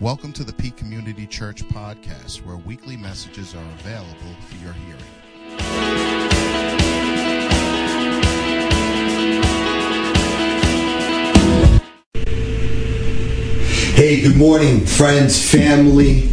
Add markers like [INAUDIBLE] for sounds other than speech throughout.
Welcome to the Peak Community Church podcast, where weekly messages are available for your hearing. Hey, good morning, friends, family.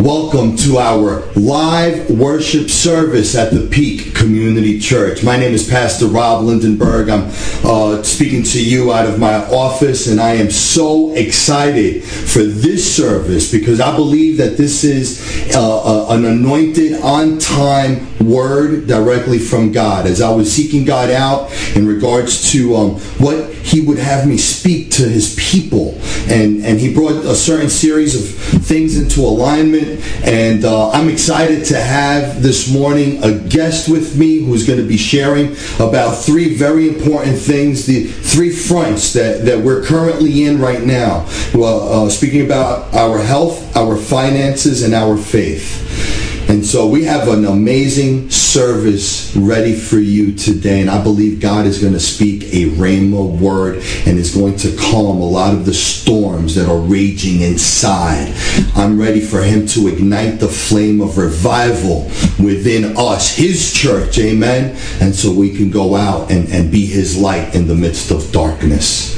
Welcome to our live worship service at the Peak Community Church. My name is Pastor Rob Lindenberg. I'm uh, speaking to you out of my office, and I am so excited for this service because I believe that this is uh, uh, an anointed, on time word directly from God. As I was seeking God out in regards to um, what He would have me speak to His people, and, and He brought a certain series of things into alignment. And uh, I'm excited to have this morning a guest with me who's going to be sharing about three very important things, the three fronts that, that we're currently in right now. Well, uh, speaking about our health, our finances, and our faith. And so we have an amazing service ready for you today. And I believe God is going to speak a rhema word and is going to calm a lot of the storms that are raging inside. I'm ready for him to ignite the flame of revival within us, his church. Amen. And so we can go out and, and be his light in the midst of darkness.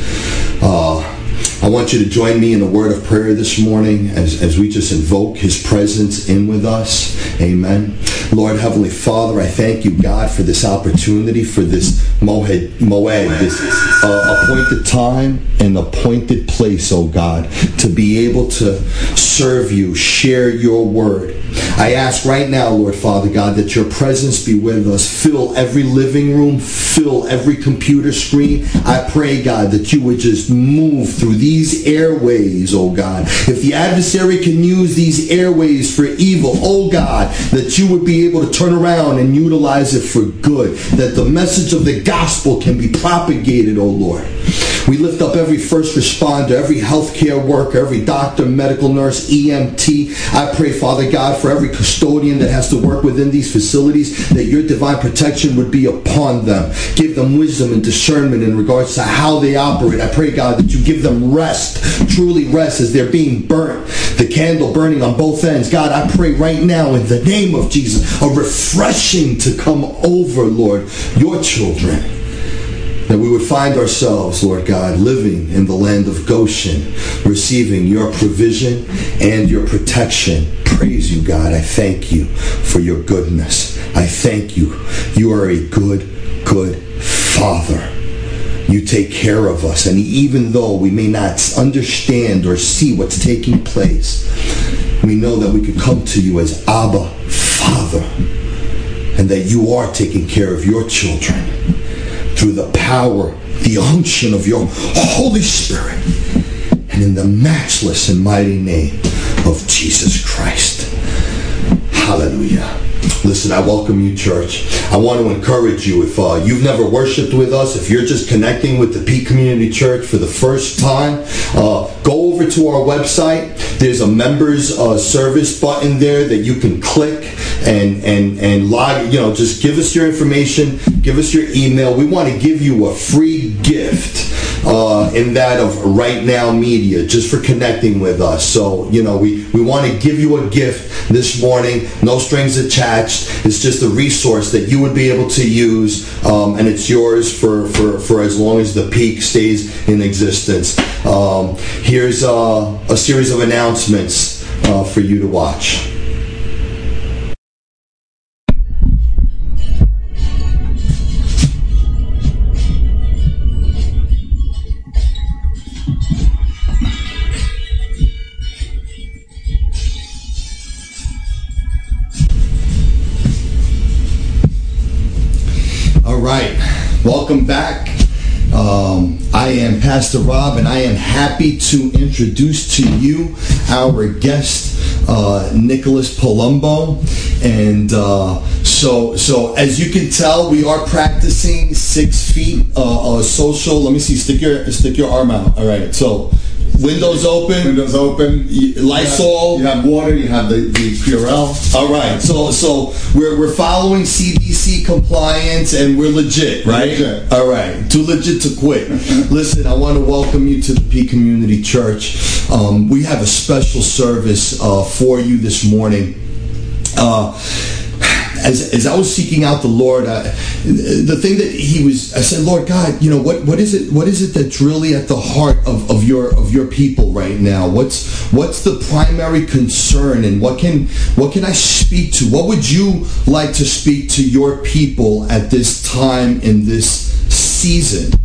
Uh, I want you to join me in a word of prayer this morning as, as we just invoke his presence in with us. Amen. Lord Heavenly Father, I thank you, God, for this opportunity, for this moed, moed this uh, appointed time and appointed place, oh God, to be able to serve you, share your word. I ask right now, Lord Father God, that your presence be with us. Fill every living room, fill every computer screen. I pray, God, that you would just move through these airways, oh God. If the adversary can use these airways for evil, oh God, that you would be able to turn around and utilize it for good. That the message of the gospel can be propagated, oh Lord. We lift up every first responder, every healthcare worker, every doctor, medical nurse, EMT. I pray, Father God, for every custodian that has to work within these facilities, that your divine protection would be upon them. Give them wisdom and discernment in regards to how they operate. I pray, God, that you give them rest, truly rest, as they're being burnt, the candle burning on both ends. God, I pray right now in the name of Jesus, a refreshing to come over, Lord, your children that we would find ourselves, Lord God, living in the land of Goshen, receiving your provision and your protection. Praise you, God. I thank you for your goodness. I thank you. You are a good, good Father. You take care of us. And even though we may not understand or see what's taking place, we know that we can come to you as Abba, Father, and that you are taking care of your children through the power, the unction of your Holy Spirit, and in the matchless and mighty name of Jesus Christ. Hallelujah. Listen, I welcome you, church. I want to encourage you if uh, you've never worshiped with us, if you're just connecting with the Peak Community Church for the first time, uh, go over to our website. There's a members uh, service button there that you can click and and and log. You know, just give us your information, give us your email. We want to give you a free gift uh, in that of Right Now Media, just for connecting with us. So, you know, we, we want to give you a gift this morning, no strings attached. It's just a resource that you would be able to use, um, and it's yours for, for, for as long as the peak stays in existence. Um, here's uh, a series of announcements uh, for you to watch. Welcome back. Um, I am Pastor Rob, and I am happy to introduce to you our guest, uh, Nicholas Palumbo. And uh, so, so as you can tell, we are practicing six feet uh, uh, social. Let me see. Stick your stick your arm out. All right. So Windows open. Windows open. Lysol. You have, you have water. You have the, the Purell. All right, so so we're we're following CDC compliance and we're legit, right? Legit. All right, too legit to quit. [LAUGHS] Listen, I want to welcome you to the Peak Community Church. Um, we have a special service uh, for you this morning. Uh, as, as I was seeking out the Lord, I, the thing that He was, I said, Lord God, you know what what is it what is it that's really at the heart of, of your of your people right now? What's what's the primary concern, and what can what can I speak to? What would you like to speak to your people at this time in this season?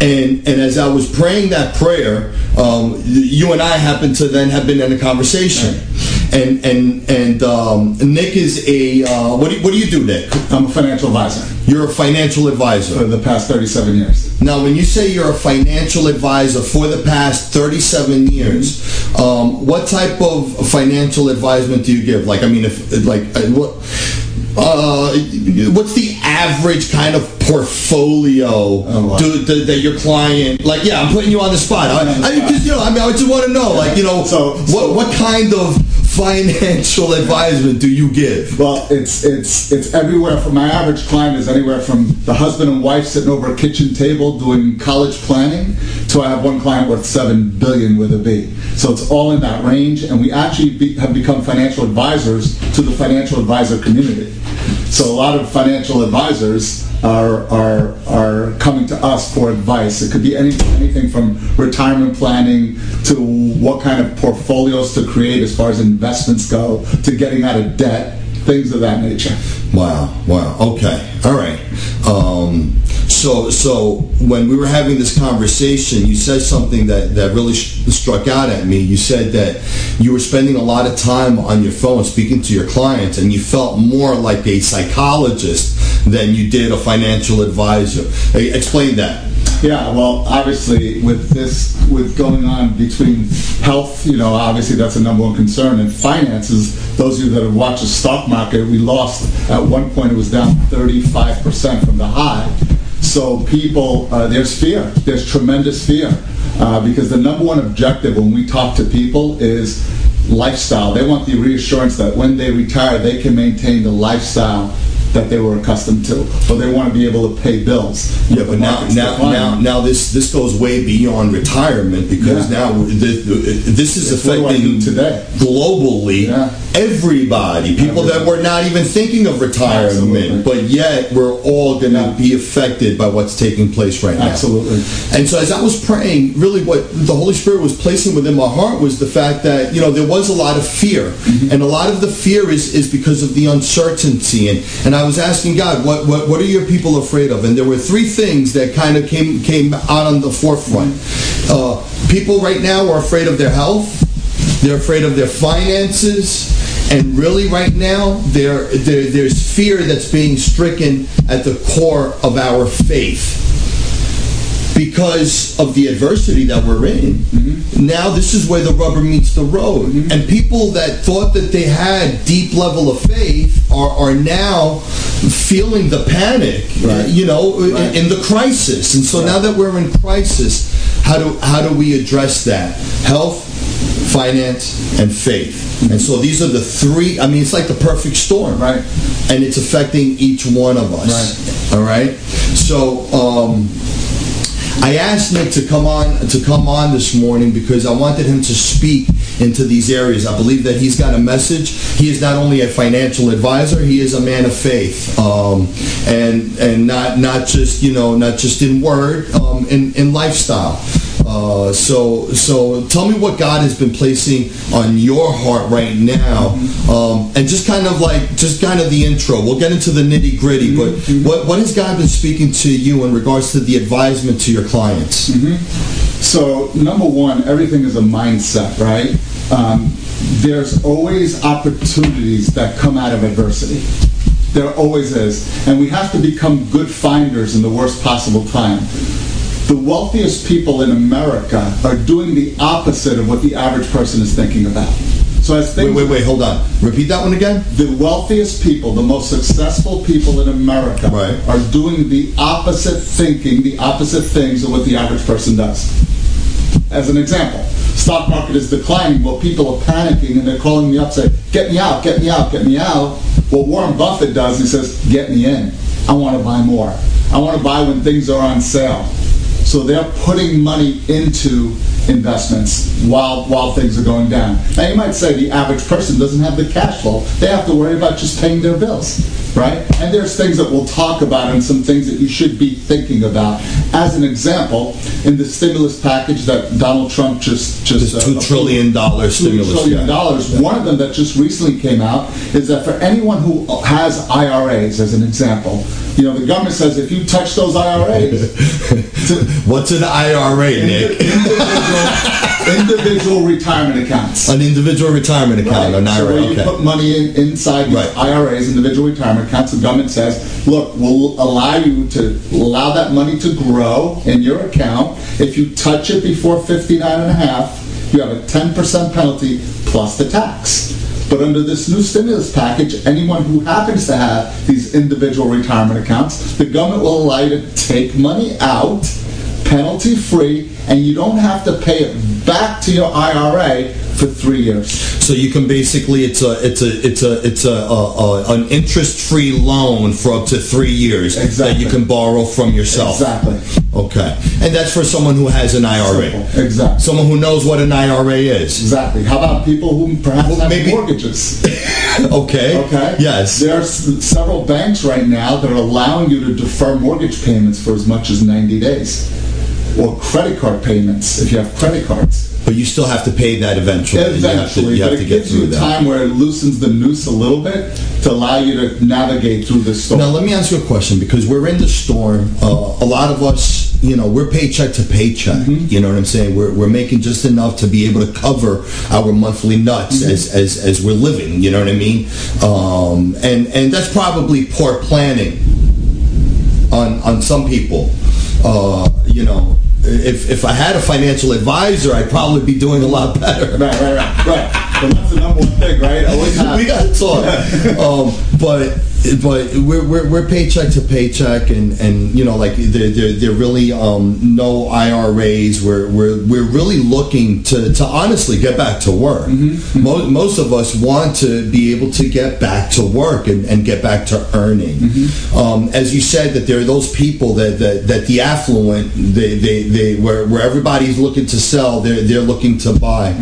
And and as I was praying that prayer, um, you and I happened to then have been in a conversation. And and and um, Nick is a uh, what do you, what do you do, Nick? I'm a financial advisor You're a financial advisor for the past 37 years. Now, when you say you're a financial advisor for the past 37 years, um, what type of financial advisement do you give? Like, I mean, if like uh, what? Uh, what's the average kind of portfolio Oh, wow. do, do, that your client like? Yeah, I'm putting you on the spot. I, I you know, I mean, I just want to know, like, you know, So- what so- what kind of financial advisement do you give? Well, it's it's it's everywhere. From my average client is anywhere from the husband and wife sitting over a kitchen table doing college planning to I have one client worth seven billion with a B. So it's all in that range, and we actually be, have become financial advisors to the financial advisor community. So a lot of financial advisors are are are coming to us for advice. It could be any, anything from retirement planning to what kind of portfolios to create as far as investments go to getting out of debt, things of that nature. Wow, wow. Okay, all right. Um, so, so when we were having this conversation, you said something that that really sh- struck out at me. You said that you were spending a lot of time on your phone speaking to your clients, and you felt more like a psychologist than you did a financial advisor. Hey, explain that. Yeah, well, obviously, with this, with going on between health, you know, obviously that's a number one concern, and finances. Those of you that have watched the stock market, we lost at one point; it was down 35 percent from the high. So people, uh, there's fear. There's tremendous fear uh, because the number one objective when we talk to people is lifestyle. They want the reassurance that when they retire, they can maintain the lifestyle that they were accustomed to, or they want to be able to pay bills. Yeah, but now, now, now, now, this this goes way beyond retirement because Yeah. now this, this is It's what do I affecting today? globally Yeah. Everybody. People that were not even thinking of retirement, Absolutely. but yet we're all going to be affected by what's taking place right now. Absolutely. And so, as I was praying, really what the Holy Spirit was placing within my heart was the fact that you know there was a lot of fear, and a lot of the fear is is because of the uncertainty. And and I was asking God, what what what are your people afraid of? And there were three things that kind of came came out on the forefront. Uh, people right now are afraid of their health. They're afraid of their finances. And really, right now, there, there, there's fear that's being stricken at the core of our faith because of the adversity that we're in. Mm-hmm. Now this is where the rubber meets the road. Mm-hmm. And people that thought that they had deep level of faith are, are now feeling the panic, Right. you know, in- Right. in, the crisis. And so now that we're in crisis, how do how do we address that? Health, finance, and faith. And so these are the three. I mean, it's like the perfect storm, Right. And it's affecting each one of us. All right. So. Um, I asked Nick to come on to come on this morning because I wanted him to speak into these areas. I believe that he's got a message. He is not only a financial advisor; he is a man of faith, um, and and not not just you know not just in word, um, in in lifestyle. Uh, so so tell me what God has been placing on your heart right now, um, and just kind of like just kind of the intro. We'll get into the nitty gritty, but what what has God been speaking to you in regards to the advisement to your clients? So, number one, everything is a mindset, right? Um, there's always opportunities that come out of adversity. There always is. And we have to become good finders in the worst possible time. The wealthiest people in America are doing the opposite of what the average person is thinking about. So, as Wait, things wait, wait, hold on. Repeat that one again. the wealthiest people, the most successful people in America, Right. are doing the opposite thinking, the opposite things of what the average person does. As an example, stock market is declining. Well, people are panicking and they're calling me up, saying, "Get me out, get me out, get me out." What Warren Buffett does, he says, "Get me in. I want to buy more. I want to buy when things are on sale." So they're putting money into investments while while things are going down. Now you might say the average person doesn't have the cash flow; they have to worry about just paying their bills, right? And there's things that we'll talk about and some things that you should be thinking about. As an example, in the stimulus package that Donald Trump just just This uh, two trillion dollar two stimulus. trillion yeah. dollars. One of them that just recently came out is that for anyone who has IRAs, as an example, you know the government says if you touch those IRAs, [LAUGHS] What's an IRA, Nick? individual, individual retirement accounts. An individual retirement account, an So IRA. where you Okay. put money in, inside these Right. IRAs, individual retirement accounts, the government says, look, we'll allow you to allow that money to grow in your account. If you touch it before 59 and a half, you have a 10% penalty plus the tax. But under this new stimulus package, anyone who happens to have these individual retirement accounts, the government will allow you to take money out penalty free and you don't have to pay it back to your IRA for three years. So you can basically it's a it's a it's a it's a, a, a an interest free loan for up to three years that you can borrow from yourself. Exactly. Okay, and that's for someone who has an IRA. Simple. Exactly. Someone who knows what an IRA is. Exactly. How about people who perhaps Well, have maybe- mortgages? [LAUGHS] Okay. Okay. Yes. There are s- several banks right now that are allowing you to defer mortgage payments for as much as 90 days, or credit card payments if you have credit cards. But you still have to pay that eventually. You have to, Eventually, you have but to it get gives you that. time where it loosens the noose a little bit to allow you to navigate through the storm. Now, let me ask you a question because we're in the storm. Uh, a lot of us, you know, we're paycheck to paycheck. Mm-hmm. You know what I'm saying? We're, we're making just enough to be able to cover our monthly nuts Mm-hmm. as, as, as we're living. You know what I mean? Um, and, and that's probably poor planning on, on some people. Uh, you know, if, if I had a financial advisor, I'd probably be doing a lot better. Right, right, right, right. But that's the number one thing, right? Always [LAUGHS] we got to talk. [LAUGHS] um, but but we're, we're, we're paycheck to paycheck, and, and you know like there there there really um, no IRAs. We're we're we're really looking to, to honestly get back to work. Most, most of us want to be able to get back to work and, and get back to earning. Um, as you said, that there are those people that that, that the affluent they, they, they where where everybody's looking to sell, they're they're looking to buy.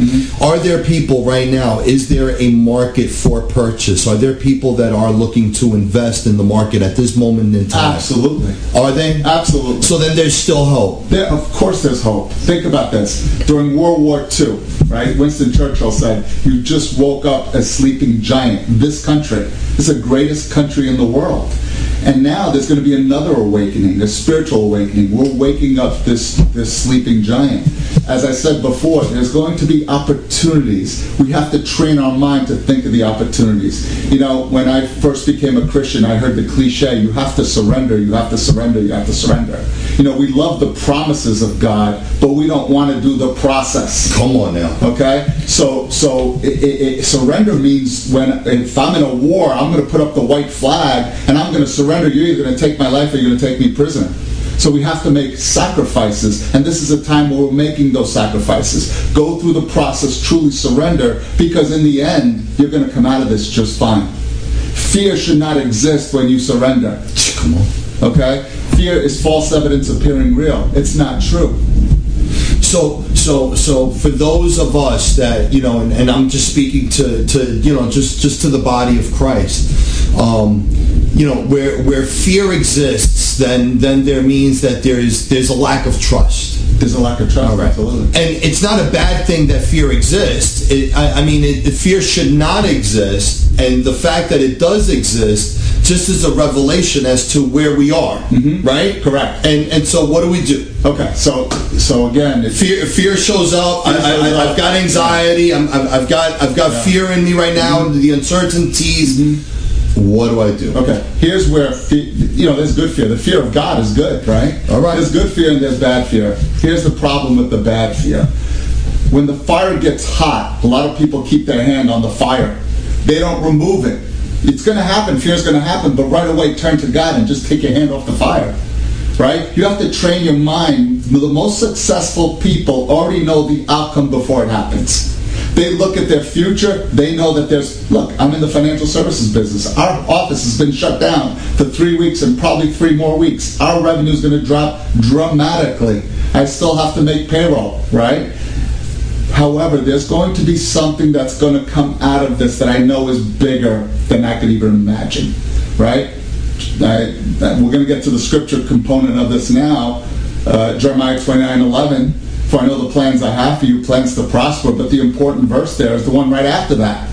Are there people right now? Is there a market for purchase? Are there people that are looking to invest in the market at this moment in time? Absolutely. Are they? Absolutely. So then there's still hope. There, of course, there's hope. Think about this. During World War II, right? Winston Churchill said, "You just woke up a sleeping giant." This country is the greatest country in the world, and now there's going to be another awakening, a spiritual awakening. We're waking up this this sleeping giant. As I said before, there's going to be opportunities. We have to train our mind to think of the opportunities. You know, when I first became a Christian, I heard the cliche, you have to surrender, you have to surrender, you have to surrender. You know, we love the promises of God, but we don't want to do the process. Come on now. Okay, so so it, it, it, surrender means when if I'm in a war, I'm going to put up the white flag and I'm going to surrender. You're either going to take my life or you're going to take me prisoner. So we have to make sacrifices, and this is a time where we're making those sacrifices. Go through the process, truly surrender, because in the end, you're going to come out of this just fine. Fear should not exist when you surrender. Come on. Okay? Fear is false evidence appearing real. It's not true. So, so, so for those of us that you know, and, and I'm just speaking to, to you know, just just to the body of Christ, um, you know, where where fear exists, then then there means that there's there's a lack of trust. There's a lack of trust. Absolutely. And it's not a bad thing that fear exists. It, I, I mean, it, fear should not exist, and the fact that it does exist just is a revelation as to where we are, mm-hmm. right? Correct. And and so, what do we do? Okay, so so again, if Fear, fear shows up. I, I, I've got anxiety. I'm, I've, I've got I've got fear in me right now. Mm-hmm. The uncertainties. Mm-hmm. What do I do? Okay, here's where fe- you know there's good fear. The fear of God is good, right? All right. There's good fear and there's bad fear. Here's the problem with the bad fear. When the fire gets hot, a lot of people keep their hand on the fire. They don't remove it. It's going to happen. Fear is going to happen, but right away turn to God and just take your hand off the fire. right? You have to train your mind. The most successful people already know the outcome before it happens. They look at their future. They know that there's, look, I'm in the financial services business. Our office has been shut down for three weeks and probably three more weeks. Our revenue is going to drop dramatically. I still have to make payroll, right? However, there's going to be something that's going to come out of this that I know is bigger than I could even imagine, right? I, we're going to get to the scripture component of this now, uh, Jeremiah 29 11. For I know the plans I have for you, plans to prosper. But the important verse there is the one right after that.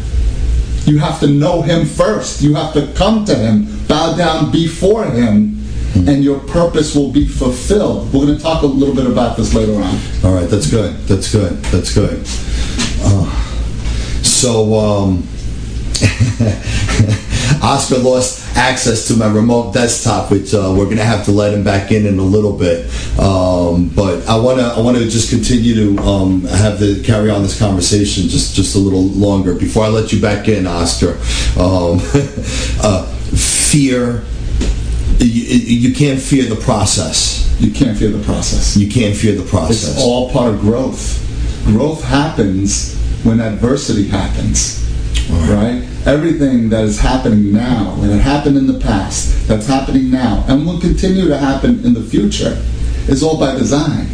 You have to know Him first. You have to come to Him, bow down before Him, and your purpose will be fulfilled. We're going to talk a little bit about this later on. All right, that's good. That's good. That's good. Uh, so, um, [LAUGHS] Oscar lost access to my remote desktop, which uh, we're going to have to let him back in in a little bit. Um, but I want to I want to just continue to um, have the carry on this conversation just just a little longer before I let you back in, Oscar. Um, [LAUGHS] uh, fear. You, you can't fear the process. You can't fear the process. You can't fear the process. It's all part of growth. Growth happens when adversity happens. Right. Everything that is happening now, and it happened in the past, that's happening now, and will continue to happen in the future, is all by design.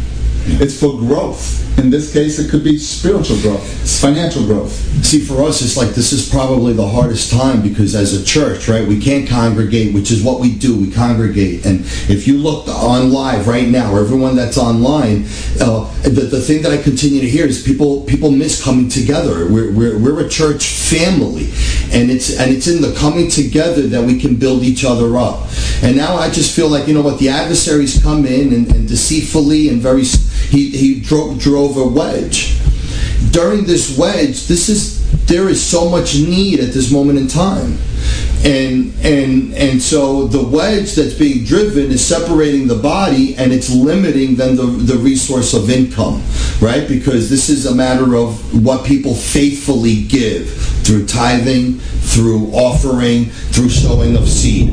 It's for growth. In this case, it could be spiritual growth, financial growth. See, for us, it's like this is probably the hardest time because as a church, right, we can't congregate, which is what we do. We congregate. And if you look on live right now, everyone that's online, uh, the, the thing that I continue to hear is people people miss coming together. We're, we're, we're a church family. And it's, and it's in the coming together that we can build each other up. And now I just feel like, you know what, the adversaries come in and, and deceitfully and very, he, he drove, drove a wedge. During this wedge, this is there is so much need at this moment in time. And and and so the wedge that's being driven is separating the body and it's limiting then the, the resource of income, right? Because this is a matter of what people faithfully give through tithing, through offering, through sowing of seed.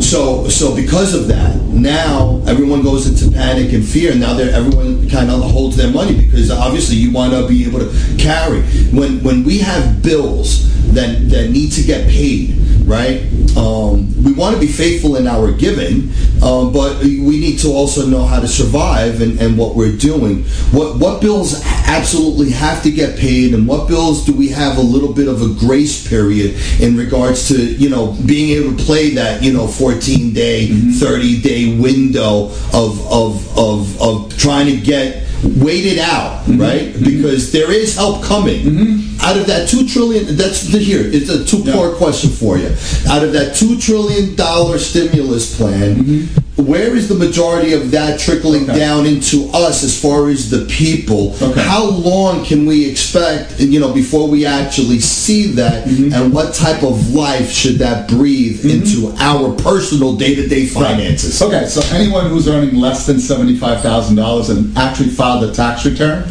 So, so because of that, now everyone goes into panic and fear. and Now they're, everyone kind of holds their money because obviously you want to be able to carry. When when we have bills that that need to get paid, right? Um, we want to be faithful in our giving, um, but we need to also know how to survive and, and what we're doing. What what bills absolutely have to get paid, and what bills do we have a little bit of a grace period in regards to you know being able to play that you know 14 day, 30 day window of of of of trying to get waited out, right? Because there is help coming. Out of that two trillion, that's here. It's a two-part question for you. Out of that two trillion dollar stimulus plan, mm-hmm. where is the majority of that trickling Okay. down into us as far as the people? Okay. How long can we expect, you know, before we actually see that, mm-hmm. and what type of life should that breathe mm-hmm. into our personal day-to-day finances? Okay, so anyone who's earning less than seventy-five thousand dollars and actually filed a tax return,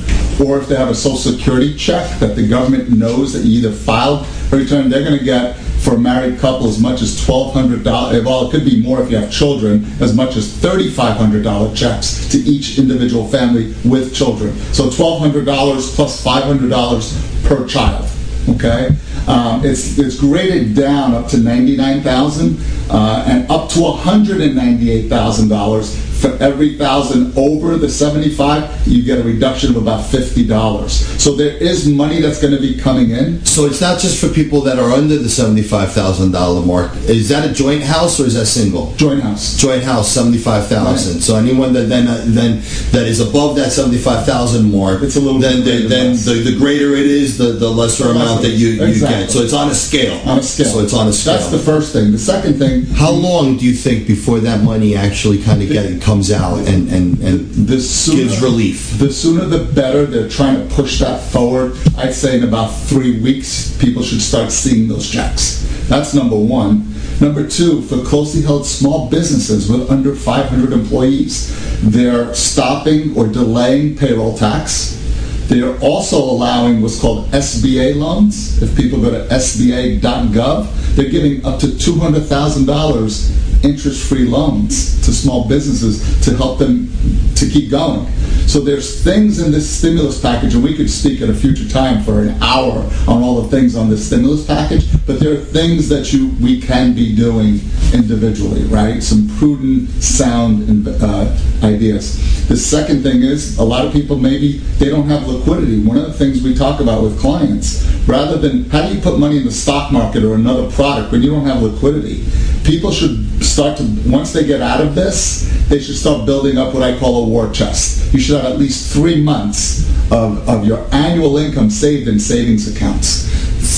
or if they have a social security check that the government knows that you either filed a return, they're going to get for a married couple as much as twelve hundred dollars. Well, it could be more if you have children, as much as thirty-five hundred dollar checks to each individual family with children. So twelve hundred dollars plus five hundred dollars per child. Okay, um, it's it's graded down up to ninety nine thousand uh, and up to one hundred and ninety eight thousand dollars for every thousand over the seventy five. You get a reduction of about fifty dollars. So there is money that's going to be coming in. So it's not just for people that are under the seventy-five thousand dollar mark. Is that a joint house or is that single? Joint house. Joint house, seventy-five thousand. Right. So anyone that then uh, then that is above that seventy-five thousand mark, It's a little then the, then the, the greater it is, the, the lesser amount that you, you Exactly. get. So it's on a scale. On a scale. So it's on a scale. That's the first thing. The second thing. How long do you think before that money actually kind of get comes out and and, and the sooner, gives relief? The sooner the better. They're trying to push that forward. I'd say in about three weeks, people should start seeing those checks. That's number one. Number two, for closely held small businesses with under 500 employees, they're stopping or delaying payroll tax. They're also allowing what's called SBA loans. If people go to SBA.gov, they're giving up to $200,000 interest-free loans to small businesses to help them to keep going. So there's things in this stimulus package, and we could speak at a future time for an hour on all the things on this stimulus package. But there are things that you we can be doing individually, right? Some prudent, sound uh, ideas. The second thing is a lot of people maybe they don't have liquidity. One of the things we talk about with clients, rather than how do you put money in the stock market or another product when you don't have liquidity, people should start to once they get out of this, they should start building up what I call a war chest. You should have at least three months of, of your annual income saved in savings accounts.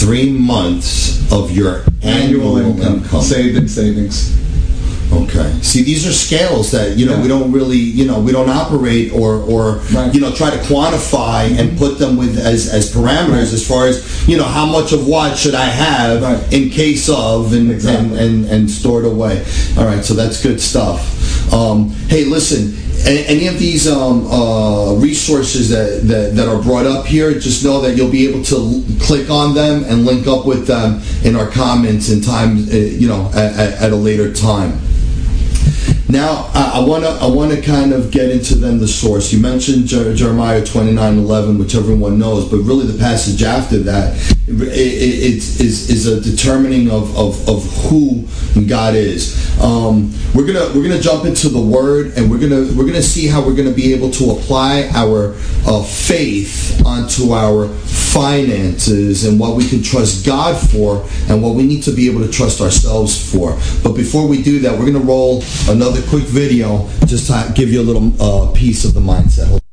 Three months of your annual, Annual income, income. saved in savings. Okay. See, these are scales that you know Yeah. we don't really you know we don't operate or or Right. you know try to quantify and put them with as as parameters Right. as far as you know how much of what should I have Right. in case of and, Exactly. and and and stored away. All right, so that's good stuff. Um, hey, listen. Any of these um, uh, resources that, that, that are brought up here, just know that you'll be able to l- click on them and link up with them in our comments in time, uh, you know, at, at a later time. Now, I want to I want to kind of get into then the source. You mentioned Jer- Jeremiah twenty nine eleven, which everyone knows, but really the passage after that it, it, it's- is is a determining of, of, of who God is. Um, we're gonna we're gonna jump into the Word, and we're gonna we're gonna see how we're gonna be able to apply our uh, faith onto our finances and what we can trust God for, and what we need to be able to trust ourselves for. But before we do that, we're gonna roll another quick video just to give you a little uh, piece of the mindset.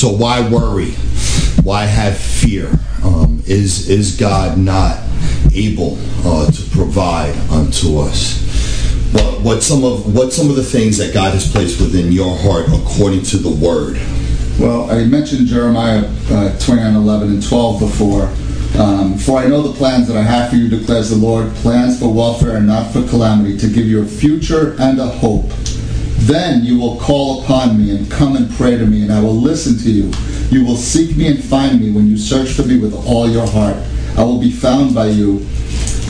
So why worry? Why have fear? Um, is is God not able uh, to provide unto us? What what some of what some of the things that God has placed within your heart according to the Word? Well, I mentioned Jeremiah uh, 29, 11, and 12 before. Um, for I know the plans that I have for you, declares the Lord, plans for welfare and not for calamity, to give you a future and a hope. Then you will call upon me and come and pray to me, and I will listen to you. You will seek me and find me when you search for me with all your heart. I will be found by you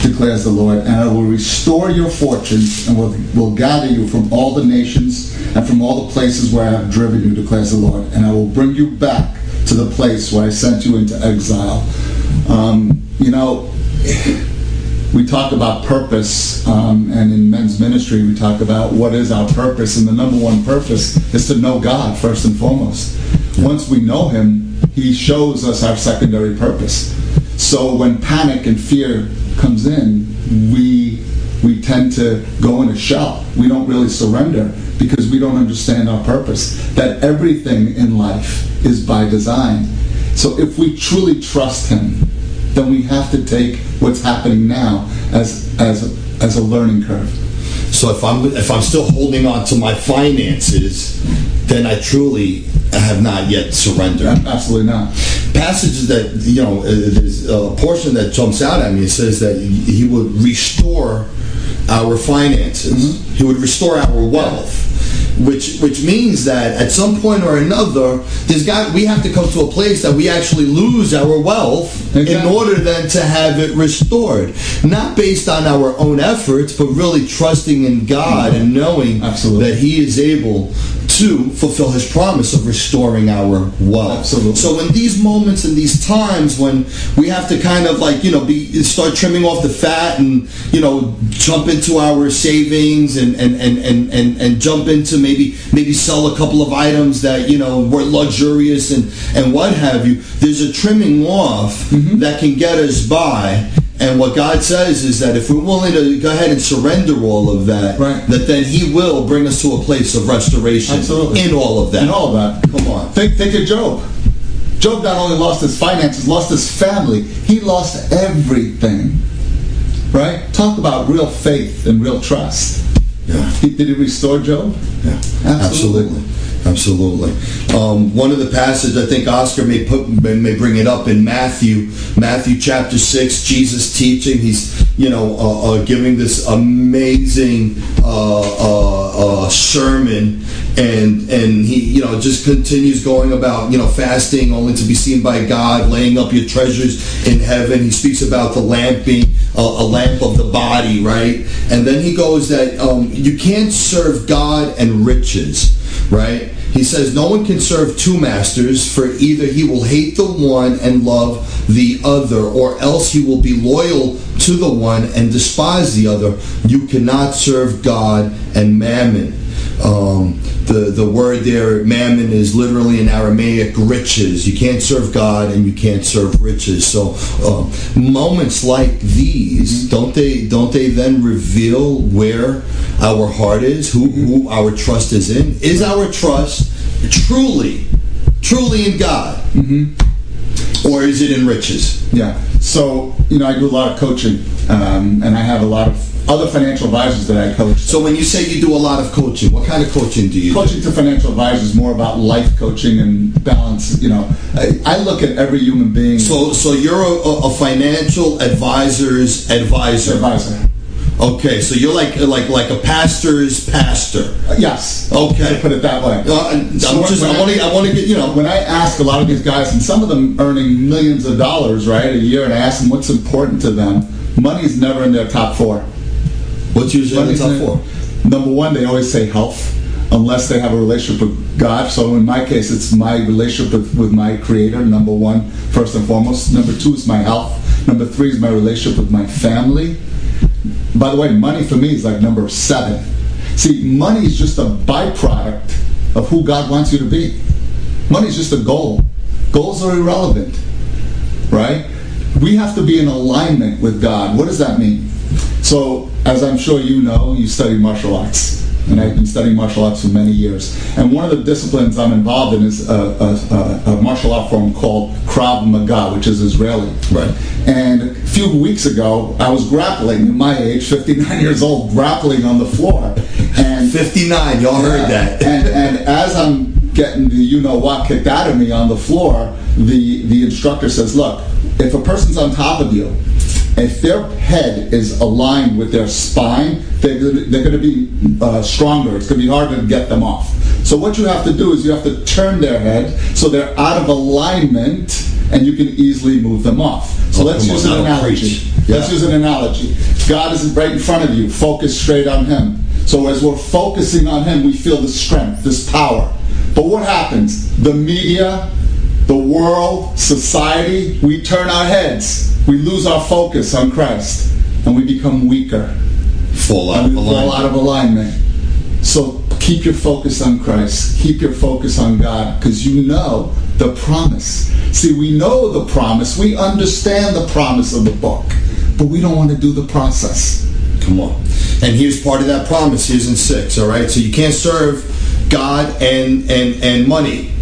declares the Lord, and I will restore your fortunes and will, will gather you from all the nations and from all the places where I have driven you, declares the Lord, and I will bring you back to the place where I sent you into exile. Um, you know, we talk about purpose, um, and in men's ministry, we talk about what is our purpose, and the number one purpose is to know God first and foremost. Once we know Him, He shows us our secondary purpose. So when panic and fear comes in, we we tend to go in a shell. We don't really surrender because we don't understand our purpose. That everything in life is by design. So if we truly trust Him, then we have to take what's happening now as as a, as a learning curve. So if I'm if I'm still holding on to my finances, then I truly have not yet surrendered. Absolutely not. Passages that you know, uh, there's a portion that jumps out at me. It says that he would restore our finances. Mm-hmm. He would restore our wealth which which means that at some point or another, there's got we have to come to a place that we actually lose our wealth in order then to have it restored, not based on our own efforts, but really trusting in God mm-hmm. and knowing Absolutely. that He is able to fulfill his promise of restoring our wealth. Absolutely. So in these moments and these times when we have to kind of like, you know, be start trimming off the fat and, you know, jump into our savings and and, and, and, and, and jump into maybe maybe maybe sell a couple of items that, you know, were luxurious and, and what have you, there's a trimming off mm-hmm. that can get us by and what God says is that if we're willing to go ahead and surrender all of that, right. that then He will bring us to a place of restoration Absolutely. in all of that. In all of that. Come on. Think, think of Job. Job not only lost his finances, lost his family, he lost everything. Right? Talk about real faith and real trust. Yeah. He, did he restore Job? Yeah. Absolutely. Absolutely. Absolutely. Um, one of the passages I think Oscar may put may bring it up in Matthew, Matthew chapter six. Jesus teaching. He's you know uh, uh, giving this amazing uh, uh, uh, sermon, and and he you know just continues going about you know fasting only to be seen by God, laying up your treasures in heaven. He speaks about the lamp being a, a lamp of the body, right? And then he goes that um, you can't serve God and riches right? He says, No one can serve two masters, for either he will hate the one and love the other, or else he will be loyal to the one and despise the other. You cannot serve God and mammon. Um, the, the word there, mammon, is literally in Aramaic riches. You can't serve God and you can't serve riches. So uh, moments like these, don't they don't they then reveal where our heart is, who, who our trust is in? Is our trust truly, truly in God? Mm-hmm. Or is it in riches? Yeah. So, you know, I do a lot of coaching, um, and I have a lot of other financial advisors that I coach. So when you say you do a lot of coaching, what kind of coaching do you coaching do? to financial advisors more about life coaching and balance. You know, I, I look at every human being. So so you're a, a financial advisor's advisor. Advisor. Okay, so you're like like like a pastor's pastor. Yes. Okay. put it that way. Uh, I'm just, I want to I want to get you know when I ask a lot of these guys, and some of them earning millions of dollars right a year, and I ask them what's important to them. Money's never in their top four. What's usually in the top four? Number one, they always say health, unless they have a relationship with God. So in my case, it's my relationship with, with my Creator, number one, first and foremost. Number two is my health. Number three is my relationship with my family. By the way, money for me is like number seven. See, money is just a byproduct of who God wants you to be. Money is just a goal. Goals are irrelevant, right? We have to be in alignment with God. What does that mean? So, as I'm sure you know, you study martial arts. And I've been studying martial arts for many years. And one of the disciplines I'm involved in is a, a, a martial art form called Krav Maga, which is Israeli. Right. And a few weeks ago, I was grappling, at my age, 59 [LAUGHS] years old, grappling on the floor. And 59, y'all heard that. and, and as I'm getting the you know what kicked out of me on the floor, the, the instructor says, Look, if a person's on top of you, if their head is aligned with their spine, they're, they're going to be uh, stronger. It's going to be harder to get them off. So what you have to do is you have to turn their head so they're out of alignment and you can easily move them off. So Oh, let's use on, an analogy. preach. Let's use an analogy. God is right in front of you. Focus straight on Him. So as we're focusing on Him, we feel the strength, this power. But what happens? The media, the world, society, we turn our heads. We lose our focus on Christ, and we become weaker. Fall out And of we fall out alignment. of alignment. So keep your focus on Christ. Keep your focus on God because you know the promise. See, we know the promise. We understand the promise of the book, but we don't want to do the process. Come on. And here's part of that promise. Here's in six. All right. So you can't serve God and and and money.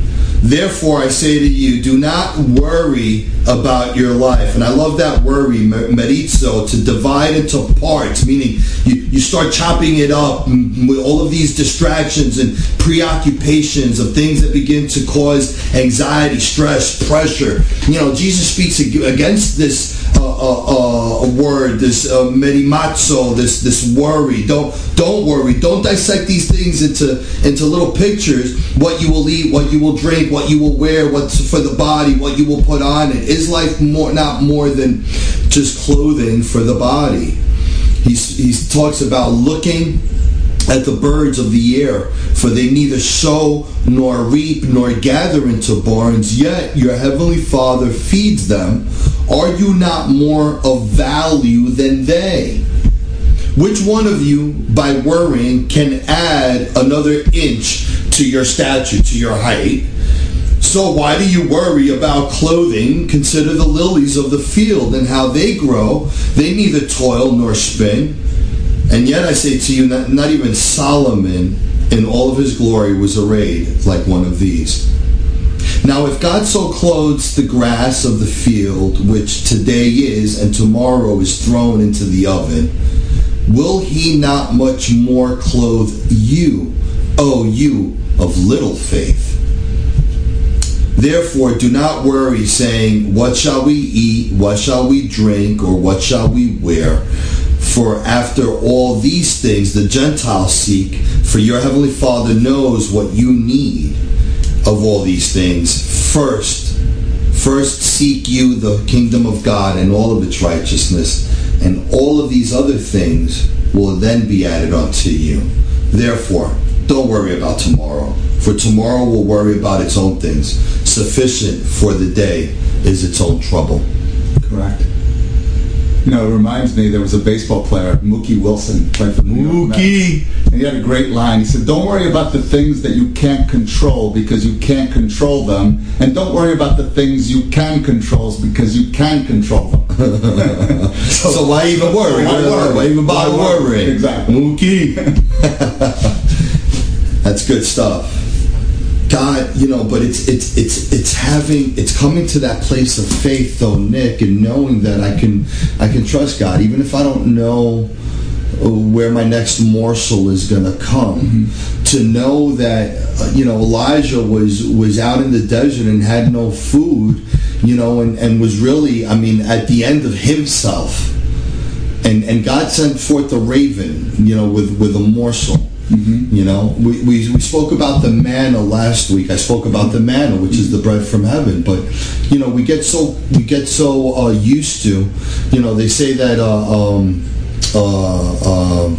Therefore, I say to you, do not worry about your life. And I love that worry, me- merizo, to divide into parts, meaning you, you start chopping it up with all of these distractions and preoccupations of things that begin to cause anxiety, stress, pressure. You know, Jesus speaks against this uh, uh, uh, word, this uh, merimazo, this this worry. Don't don't worry. Don't dissect these things into into little pictures. What you will eat, what you will drink, what you will wear, what's for the body, what you will put on it. Is life more not more than just clothing for the body? He talks about looking at the birds of the air, for they neither sow nor reap nor gather into barns, yet your heavenly Father feeds them. Are you not more of value than they? Which one of you, by worrying, can add another inch to your stature, to your height? So why do you worry about clothing? Consider the lilies of the field and how they grow. They neither toil nor spin. And yet I say to you, not, not even Solomon in all of his glory was arrayed like one of these. Now, if God so clothes the grass of the field, which today is and tomorrow is thrown into the oven, will he not much more clothe you, O you of little faith? Therefore, do not worry, saying, What shall we eat? What shall we drink? Or what shall we wear? For after all these things the Gentiles seek, for your heavenly Father knows what you need of all these things. First, first seek you the kingdom of God and all of its righteousness, and all of these other things will then be added unto you. Therefore, don't worry about tomorrow, for tomorrow will worry about its own things. Sufficient for the day is its own trouble. Correct. You know, it reminds me there was a baseball player, Mookie Wilson, played for the New York Mets. Mookie. And he had a great line. He said, Don't worry about the things that you can't control because you can't control them. And don't worry about the things you can control because you can control them. [LAUGHS] So, why even worry? Why worry? Why even bother Why worry? worrying? Exactly. Mookie. [LAUGHS] That's good stuff. God, you know, but it's it's it's it's having it's coming to that place of faith though, Nick, and knowing that I can I can trust God, even if I don't know where my next morsel is going to come. Mm-hmm. To know that you know Elijah was was out in the desert and had no food, you know, and, and was really, I mean, at the end of himself. And and God sent forth a raven, you know, with with a morsel. You know, we, we, we spoke about the manna last week. I spoke about the manna, which is the bread from heaven. But you know, we get so we get so uh, used to, you know, they say that uh, um, uh, uh,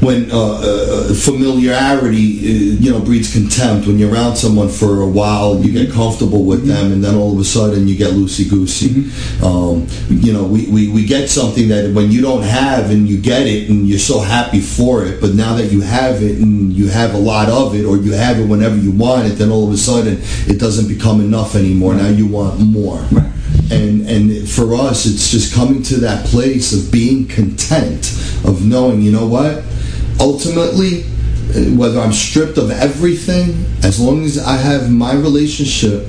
when uh, uh, familiarity, uh, you know, breeds contempt. When you're around someone for a while, you get comfortable with them, and then all of a sudden you get loosey goosey. Um, you know, we, we, we get something that when you don't have and you get it, and you're so happy for it, but now that you have it and you have a lot of it, or you have it whenever you want it, then all of a sudden it doesn't become enough anymore. Now you want more. Right. And and for us, it's just coming to that place of being content, of knowing, you know what, ultimately, whether I'm stripped of everything, as long as I have my relationship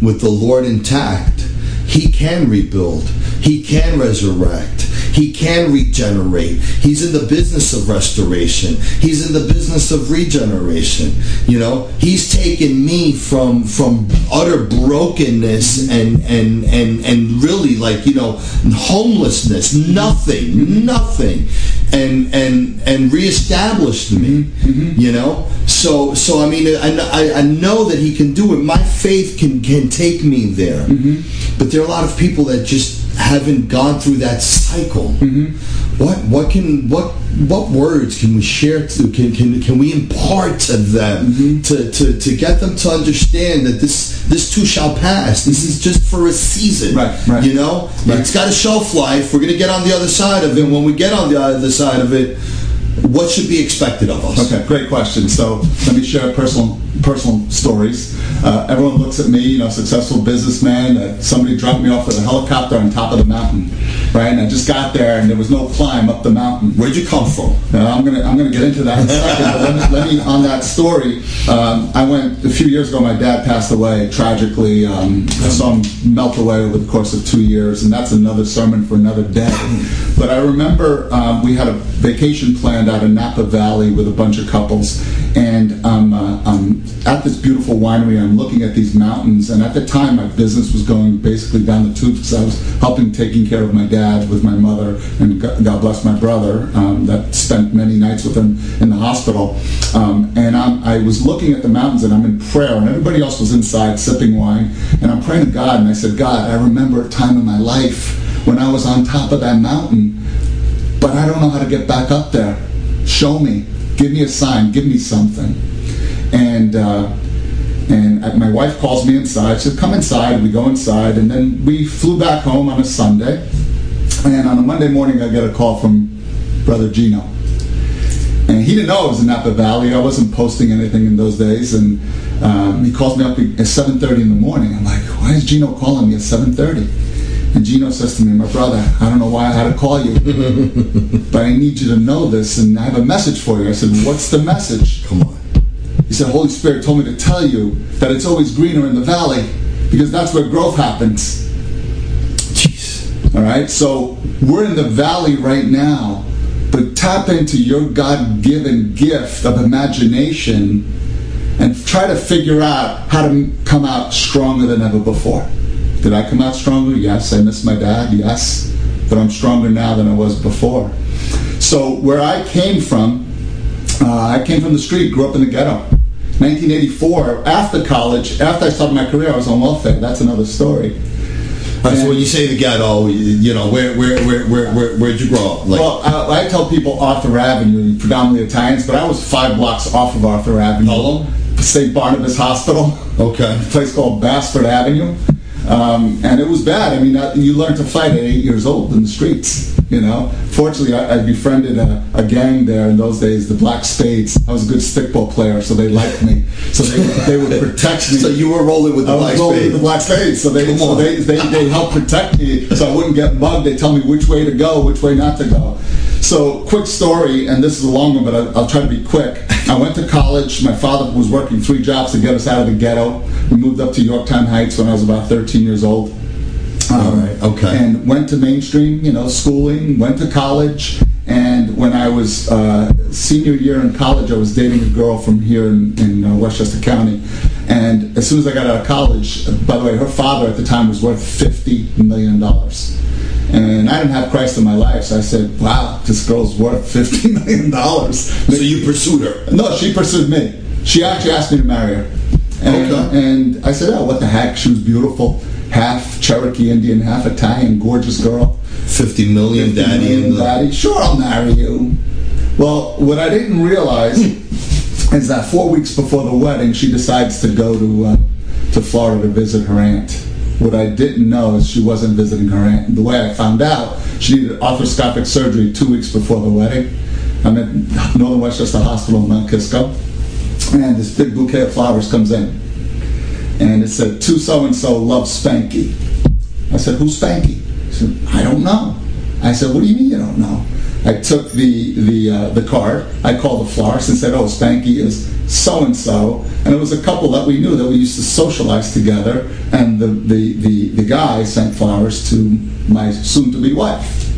with the Lord intact, He can rebuild, He can resurrect, He can regenerate. He's in the business of restoration. He's in the business of regeneration. You know, he's taken me from from utter brokenness and and and and really like you know homelessness, nothing, nothing, and and and reestablished me. Mm-hmm. You know, so so I mean I, I, I know that he can do it. My faith can can take me there, Mm-hmm. but there are a lot of people that just haven't gone through that cycle. Mm-hmm. What what can what what words can we share to can can, can we impart to them Mm-hmm. to, to, to get them to understand that this this too shall pass. This is just for a season. Right, right. You know, Right. it's got a shelf life. We're gonna get on the other side of it. When we get on the other side of it, what should be expected of us? Okay, great question. So let me share personal personal stories. Uh, everyone looks at me, you know, successful businessman. Uh, somebody dropped me off with a helicopter on top of the mountain, right? And I just got there, and there was no climb up the mountain. Where'd you come from? Now, I'm gonna I'm gonna get into that in a second. but let me, let me on that story. Um, I went a few years ago. My dad passed away tragically. Um, I saw him melt away over the course of two years, and that's another sermon for another day. But I remember um, we had a vacation planned out in Napa Valley with a bunch of couples, and um, uh, I'm at this beautiful winery. I'm looking at these mountains, and at the time, my business was going basically down the tubes because I was helping taking care of my dad with my mother, and God God bless my brother um, that spent many nights with him in the hospital. Um, and I'm, I was looking at the mountains, and I'm in prayer, and everybody else was inside sipping wine, and I'm praying to God, and I said, God, I remember a time in my life when I was on top of that mountain, but I don't know how to get back up there. Show me, give me a sign, give me something. And uh, and my wife calls me inside. She said, "Come inside." We go inside, and then we flew back home on a Sunday. And on a Monday morning, I get a call from Brother Gino, and he didn't know I was in Napa Valley. I wasn't posting anything in those days, and um, he calls me up at 7:30 in the morning. I'm like, "Why is Gino calling me at 7:30?" And Gino says to me, "My brother, I don't know why I had to call you, [LAUGHS] but I need you to know this, and I have a message for you." I said, "What's the message?" Come on. He said, Holy Spirit told me to tell you that it's always greener in the valley because that's where growth happens. Jeez. All right? So we're in the valley right now, but tap into your God given gift of imagination and try to figure out how to come out stronger than ever before. Did I come out stronger? Yes. I miss my dad? Yes. But I'm stronger now than I was before. So where I came from, uh, I came from the street, grew up in the ghetto. 1984, after college, after I started my career, I was on welfare. That's another story. Right, so when you say the ghetto, you- know, where where where where where where'd you grow up? Like, Well, I, I tell people Arthur Avenue, predominantly Italians, but I was five blocks off of Arthur Avenue. Long? St. Barnabas Hospital, okay. a place called Bassford Avenue. Um, and it was bad. I mean, uh, you learn to fight at eight years old in the streets. You know, fortunately, I, I befriended a, a gang there in those days, the Black Spades. I was a good stickball player, so they liked me. So they, they would protect me. So you were rolling with the I was black rolling spade. with the black spades, so they so they, they they help protect me, so I wouldn't get mugged. They tell me which way to go, which way not to go. So, quick story, and this is a long one, but I- I'll try to be quick. I went to college. My father was working three jobs to get us out of the ghetto. We moved up to Yorktown Heights when I was about 13 years old. Um, All right, okay. And went to mainstream, you know, schooling. Went to college, and when I was uh, senior year in college, I was dating a girl from here in, in uh, Westchester County. And as soon as I got out of college, by the way, her father at the time was worth fifty million dollars. And I didn't have Christ in my life, so I said, "Wow, this girl's worth fifty [LAUGHS] million dollars." So you pursued her. No, she pursued me. She actually asked me to marry her. And, Okay. and I said, oh, what the heck? She was beautiful. Half Cherokee Indian, half Italian, gorgeous girl. Fifty million, daddy, Million and the, daddy. Sure, I'll marry you. Well, what I didn't realize [LAUGHS] is that four weeks before the wedding, she decides to go to uh, to Florida to visit her aunt. What I didn't know is she wasn't visiting her aunt. The way I found out, she needed arthroscopic surgery two weeks before the wedding. I'm at Northern Westchester Hospital in Mount Kisco, and this big bouquet of flowers comes in, and it said, "To so and so love Spanky." I said, "Who's Spanky?" He said, "I don't know." I said, "What do you mean you don't know?" I took the the uh, the card. I called the florist and said, "Oh, Spanky is so and so," and it was a couple that we knew that we used to socialize together. And the the the, the guy sent flowers to my soon-to-be wife.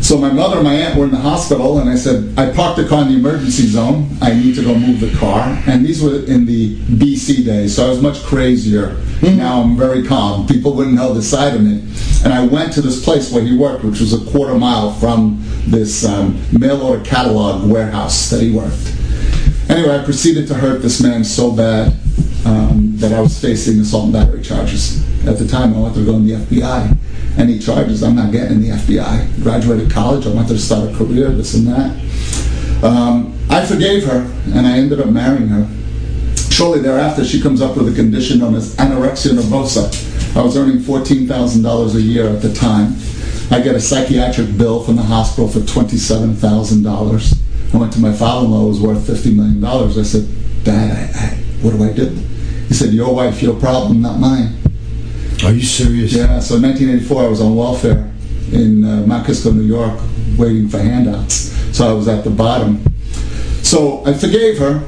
So my mother and my aunt were in the hospital, and I said, I parked the car in the emergency zone. I need to go move the car. And these were in the BC days, so I was much crazier. Now I'm very calm. People wouldn't know the side of me. And I went to this place where he worked, which was a quarter mile from this um, mail order catalog warehouse that he worked. Anyway, I proceeded to hurt this man so bad um, that I was facing assault and battery charges. At the time, I wanted to go in the FBI. Any charges, I'm not getting in the FBI. Graduated college, I wanted to start a career, this and that. Um, I forgave her, and I ended up marrying her. Shortly thereafter, she comes up with a condition known as anorexia nervosa. I was earning $14,000 a year at the time. I get a psychiatric bill from the hospital for $27,000. I went to my father-in-law, who was worth $50 million. I said, Dad, I, I, what do I do? He said, your wife, your problem, not mine. Are you serious? Yeah, so in 1984, I was on welfare in uh, Mount Kisco, New York, waiting for handouts. So I was at the bottom. So I forgave her,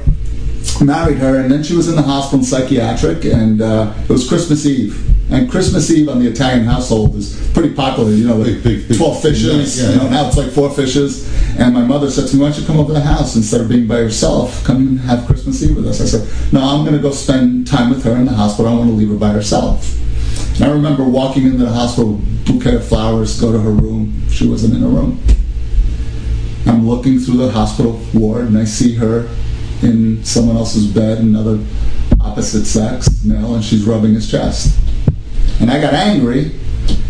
married her, and then she was in the hospital in psychiatric, and uh, it was Christmas Eve. And Christmas Eve on the Italian household is pretty popular. You know, like Big, big, big. 12 fishes. Yeah, yeah. You know, now it's like four fishes. And my mother said to me, "Why don't you come over to the house instead of being by yourself? Come and have Christmas Eve with us." I said, "No, I'm going to go spend time with her in the hospital. I want to leave her by herself." And I remember walking into the hospital, bouquet of flowers, go to her room. She wasn't in her room. I'm looking through the hospital ward and I see her in someone else's bed, another opposite sex male, and she's rubbing his chest. And I got angry,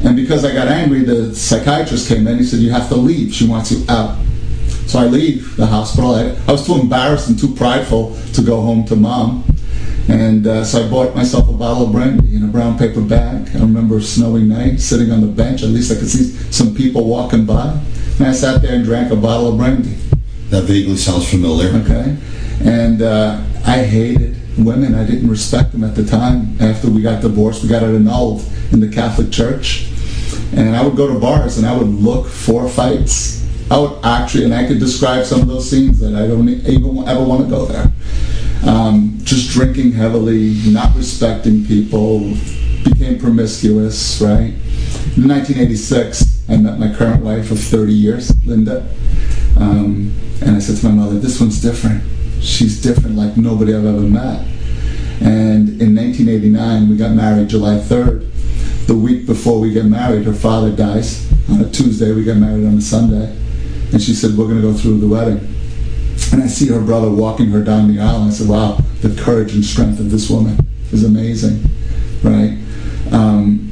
and because I got angry, the psychiatrist came in. He said, "You have to leave. She wants you out." So I leave the hospital. I, I was too embarrassed and too prideful to go home to mom. And uh, so I bought myself a bottle of brandy in a brown paper bag. I remember a snowy night, sitting on the bench. At least I could see some people walking by. And I sat there and drank a bottle of brandy. That vaguely sounds familiar. Okay. And uh, I hated women. I didn't respect them at the time. After we got divorced, we got it annulled in the Catholic Church. And I would go to bars and I would look for fights. I would actually, and I could describe some of those scenes that I don't even ever want to go there. Um, just drinking heavily, not respecting people, became promiscuous, right? In 1986, I met my current wife of 30 years, Linda. Um, and I said to my mother, this one's different. She's different like nobody I've ever met. And in 1989, we got married July 3rd. The week before we get married, her father dies. On a Tuesday, we get married on a Sunday. And she said, we're going to go through the wedding. And I see her brother walking her down the aisle. And I said, wow, the courage and strength of this woman is amazing, right? Um,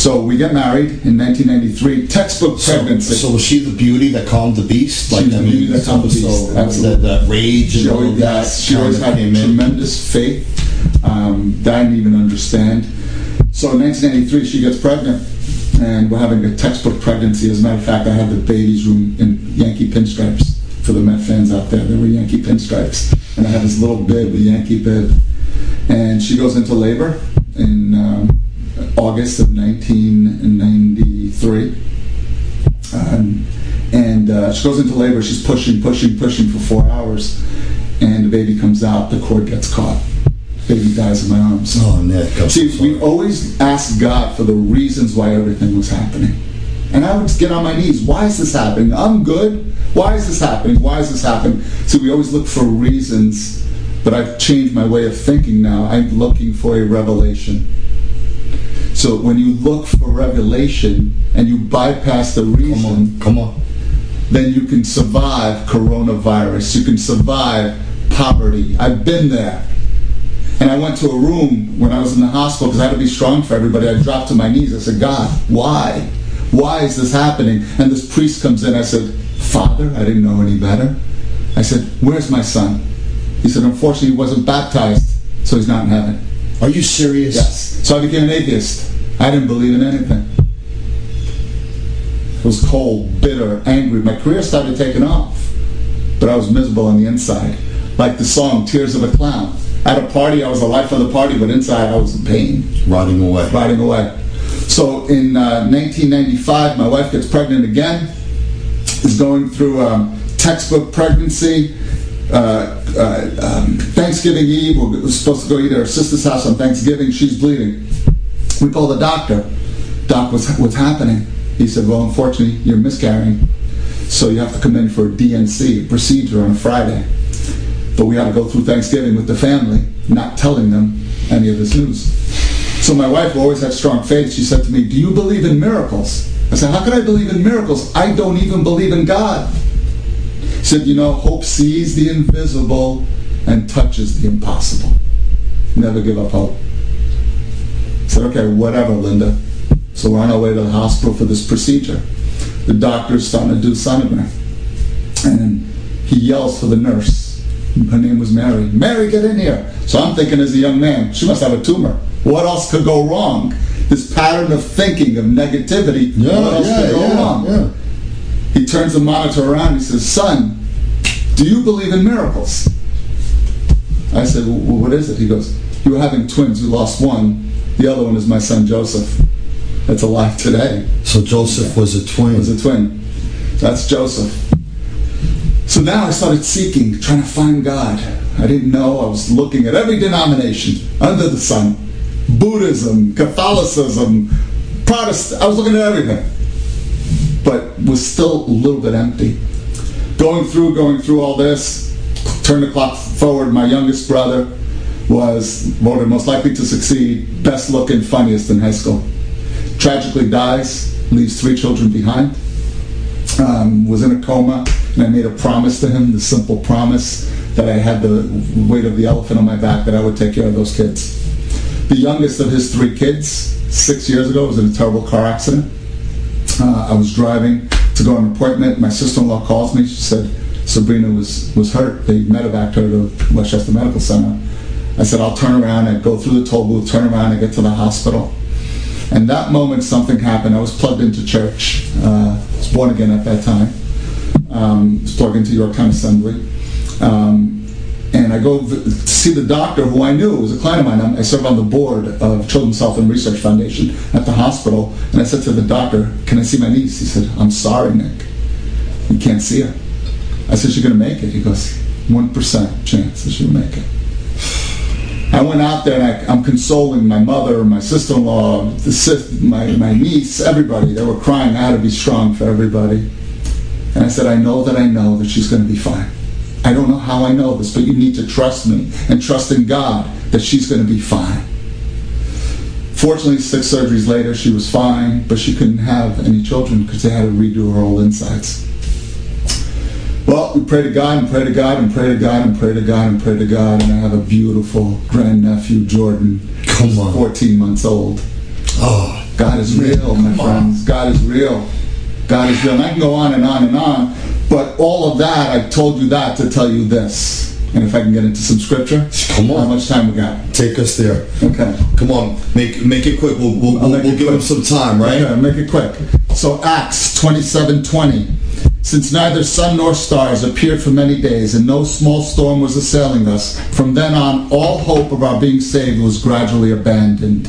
so we get married in 1993. Textbook So, pregnancy. so was she the beauty that calmed the beast? She was the beauty that calmed the beast, So absolutely. that rage and She all always, of that. she always had of came in. tremendous faith um, that I didn't even understand. So in 1993, she gets pregnant, and we're having a textbook pregnancy. As a matter of fact, I had the baby's room in Yankee pinstripes. For the Met fans out there, there were Yankee pinstripes, and I had this little bib, a Yankee bib, and she goes into labor in um, August of 1993. Um, and uh, she goes into labor. She's pushing, pushing, pushing for four hours, and the baby comes out. The cord gets caught. Baby dies in my arms. Oh, come See, we always ask God for the reasons why everything was happening. And I would get on my knees. Why is this happening? I'm good. Why is this happening? Why is this happening? So we always look for reasons, but I've changed my way of thinking now. I'm looking for a revelation. So when you look for revelation and you bypass the reason, Come on, come on. then you can survive coronavirus. You can survive poverty. I've been there. And I went to a room when I was in the hospital because I had to be strong for everybody. I dropped to my knees. I said, God, why? Why is this happening? And this priest comes in. I said, Father, I didn't know any better. I said, Where's my son? He said, Unfortunately, he wasn't baptized, so he's not in heaven. Are you serious? Yes. So I became an atheist. I didn't believe in anything. I was cold, bitter, angry. My career started taking off, but I was miserable on the inside. Like the song Tears of a Clown. At a party, I was the life of the party, but inside I was in pain, Rotting away. riding away. So in uh, 1995, my wife gets pregnant again, is going through a textbook pregnancy. Uh, uh, um, Thanksgiving Eve, we're supposed to go eat at her sister's house on Thanksgiving. She's bleeding. We call the doctor. Doc, what's, what's happening? He said, well, unfortunately, you're miscarrying, so you have to come in for a D&C procedure on a Friday. But we had to go through Thanksgiving with the family, not telling them any of this news. So my wife always had strong faith. She said to me, do you believe in miracles? I said, how can I believe in miracles? I don't even believe in God. She said, you know, hope sees the invisible and touches the impossible. Never give up hope. I said, okay, whatever, Linda. So we're on our way to the hospital for this procedure. The doctor's starting to do sonogram. And he yells for the nurse. Her name was Mary. Mary, get in here. So I'm thinking as a young man, she must have a tumor. What else could go wrong? This pattern of thinking, of negativity, Yeah, what else yeah, could go yeah, wrong? He turns the monitor around. He says, "Son, do you believe in miracles?" I said, well, "What is it?" He goes, "You were having twins. You lost one. The other one is my son Joseph. That's alive today. So Joseph was a twin. Was a twin. That's Joseph." So now I started seeking, trying to find God. I didn't know. I was looking at every denomination under the sun Buddhism, Catholicism, Protestant. I was looking at everything. Was still a little bit empty. Going through, going through all this, turn the clock forward. My youngest brother was voted most likely to succeed, best looking, funniest in high school. Tragically dies, leaves three children behind um, was in a coma, and I made a promise to him, the simple promise that I had the weight of the elephant on my back, that I would take care of those kids. The youngest of his three kids, six years ago, was in a terrible car accident. Uh, I was driving to go on an appointment. My sister-in-law calls me. She said Sabrina was, was hurt. They medevaced her to Westchester Medical Center. I said, I'll turn around and go through the toll booth, turn around and get to the hospital. And that moment, something happened. I was plugged into church. Uh, I was born again at that time. Um, was plugged into Yorktown Assembly. Um, and I go see the doctor who I knew was a client of mine. I serve on the board of Children's Health and Research Foundation at the hospital. And I said to the doctor, Can I see my niece? He said, I'm sorry, Nick. You can't see her. I said, She's going to make it. He goes, 1% chance that she'll make it. I went out there and I, I'm consoling my mother, my sister-in-law, sis, my, my niece, everybody. They were crying. I had to be strong for everybody. And I said, I know that I know that she's going to be fine. I don't know how I know this, but you need to trust me and trust in God that she's going to be fine. Fortunately, six surgeries later, she was fine, but she couldn't have any children because they had to redo her whole insides. Well, we pray to God and pray to God and pray to God and pray to God and pray to God, and I have a beautiful grandnephew, Jordan, Come who's on. 14 months old. Oh, God is real, my friends. God is real. God is real. And I can go on and on and on, but all of that, I told you that to tell you this. And if I can get into some scripture, Come on. How much time we got? take us there. Okay. Come on, make make it quick. We'll we'll, we'll, we'll give quick. him some time, right? Okay, make it quick. So Acts 27:20. Since neither sun nor stars appeared for many days, and no small storm was assailing us, from then on all hope of our being saved was gradually abandoned.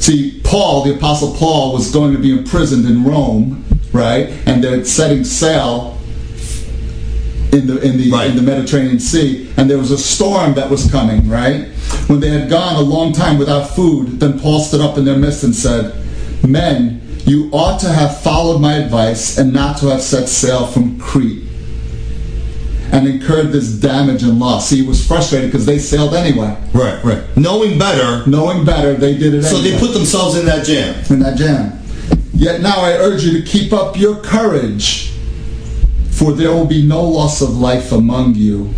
See, Paul, the Apostle Paul, was going to be imprisoned in Rome, right? And they're setting sail in the in the uh, Right. in the Mediterranean Sea, and there was a storm that was coming, right? When they had gone a long time without food, then Paul stood up in their midst and said, Men, you ought to have followed my advice and not to have set sail from Crete and incurred this damage and loss. See, he was frustrated because they sailed anyway. Right, right. Knowing better, Knowing better, they did it so anyway they put themselves in that jam. in that jam. Yet now I urge you to keep up your courage, for there will be no loss of life among you,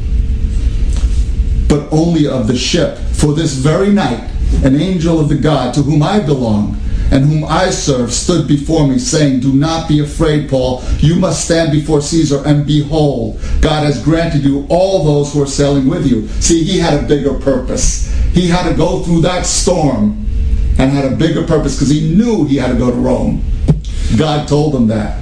but only of the ship. For this very night, an angel of the God to whom I belong and whom I serve stood before me, saying, Do not be afraid, Paul. You must stand before Caesar, and behold, God has granted you all those who are sailing with you. See, he had a bigger purpose. He had to go through that storm and had a bigger purpose because he knew he had to go to Rome. God told him that.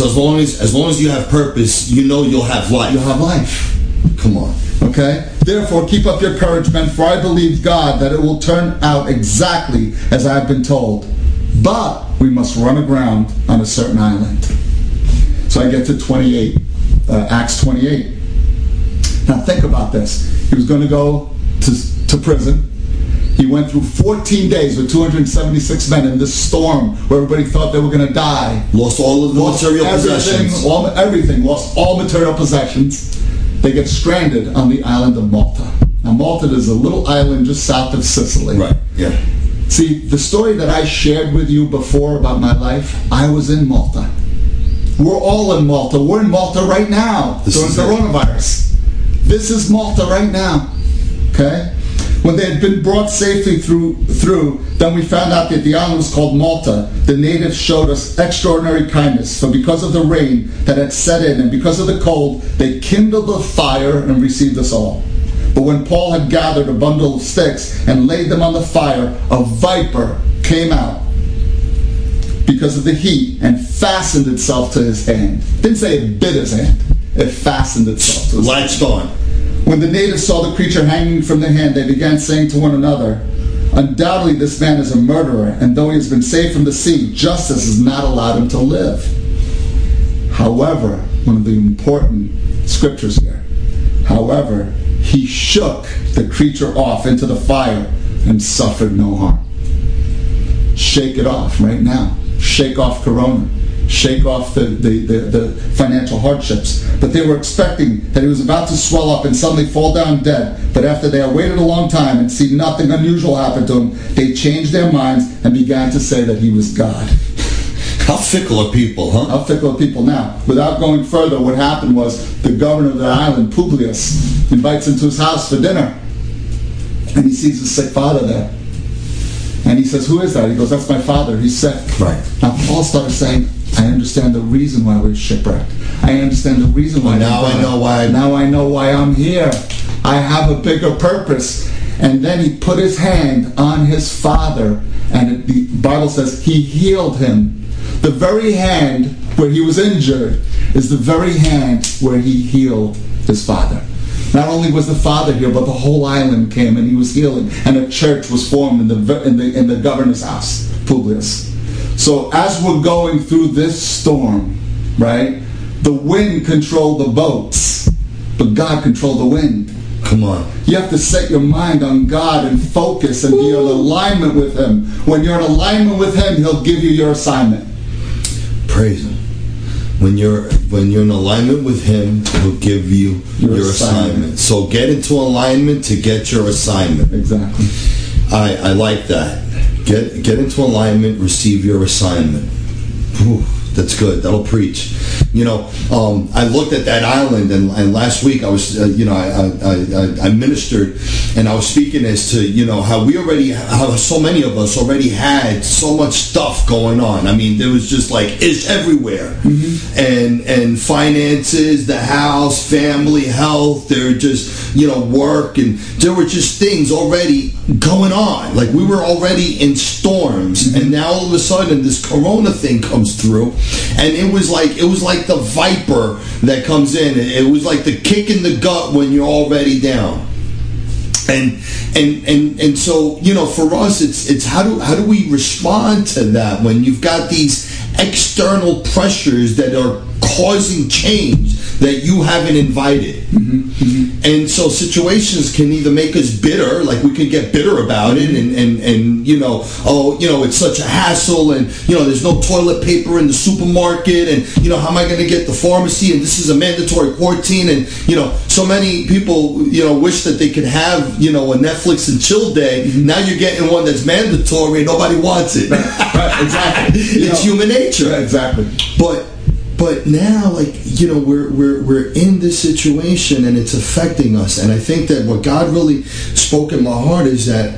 So as long as as long as you have purpose, you know you'll have life. You'll have life. Come on. Okay? Therefore, keep up your courage, men, for I believe God that it will turn out exactly as I have been told. But we must run aground on a certain island. So I get to 28, uh, Acts 28. Now think about this. He was going to go to, to prison. He went through 14 days with 276 men in this storm where everybody thought they were going to die. Lost all of the Lost material everything, possessions. all, everything, lost all material possessions. They get stranded on the island of Malta. Now, Malta is a little island just south of Sicily. Right. Yeah. See, the story that I shared with you before about my life, I was in Malta. We're all in Malta. We're in Malta right now This during coronavirus. This is Malta right now. Okay? When they had been brought safely through, through, then we found out that the island was called Malta. The natives showed us extraordinary kindness. So because of the rain that had set in and because of the cold, they kindled a fire and received us all. But when Paul had gathered a bundle of sticks and laid them on the fire, a viper came out because of the heat and fastened itself to his hand. Didn't say it bit his hand. It fastened itself to his hand. Latched on. When the natives saw the creature hanging from the hand, they began saying to one another, Undoubtedly this man is a murderer, and though he has been saved from the sea, justice has not allowed him to live. However, one of the important scriptures here, however, he shook the creature off into the fire and suffered no harm. Shake it off right now. Shake off Corona. Shake off the, the, the, the financial hardships. But they were expecting that he was about to swell up and suddenly fall down dead. But after they had waited a long time and see nothing unusual happen to him, they changed their minds and began to say that he was God. [LAUGHS] How fickle are people, huh? How fickle are people now? Without going further, what happened was the governor of the island, Publius, invites him to his house for dinner. And he sees his sick father there. And he says, Who is that? He goes, That's my father. He's sick. Right. Now Paul started saying, I understand the reason why we're shipwrecked. I understand the reason why. Now I'm know why- Now I know why I'm here. I have a bigger purpose. And then he put his hand on his father, and it, the Bible says he healed him. The very hand where he was injured is the very hand where he healed his father. Not only was the father healed, but the whole island came and he was healing, and a church was formed in the in the in the governor's house, Publius. So as we're going through this storm, right, the wind controlled the boats, but God controlled the wind. Come on. You have to set your mind on God and focus and be in alignment with Him. When you're in alignment with Him, He'll give you your assignment. Praise him. When you're when you're in alignment with him, he'll give you Your your, assignment. assignment. So get into alignment to get your assignment. Exactly. I, I like that. Get get into alignment, receive your assignment. Whew, that's good. That'll preach. You know, um, I looked at that island, and, and last week I was, uh, you know, I, I, I, I ministered, and I was speaking as to, you know, how we already, how so many of us already had so much stuff going on. I mean, there was just like it's everywhere, and and finances, the house, family, health. There just, you know, work, and there were just things already going on. Like we were already in storms, and now all of a sudden this Corona thing comes through, and it was like it was like the viper that comes in. It was like the kick in the gut when you're already down. And and and and so you know, for us, it's it's how do how do we respond to that when you've got these external pressures that are causing change that you haven't invited. Mm-hmm. Mm-hmm. And so situations can either make us bitter, like we can get bitter about it, and, and, and you know, oh, you know, it's such a hassle, and you know, there's no toilet paper in the supermarket, and you know, how am I going to get the pharmacy? And this is a mandatory quarantine, and you know, so many people, you know, wish that they could have, you know, a Netflix and chill day. Mm-hmm. Now you're getting one that's mandatory, and nobody wants it. Right, exactly. [LAUGHS] You it's know, human nature yeah, exactly. but but now like you know we're we're we're in this situation and it's affecting us. And i think that what god really spoke in my heart is that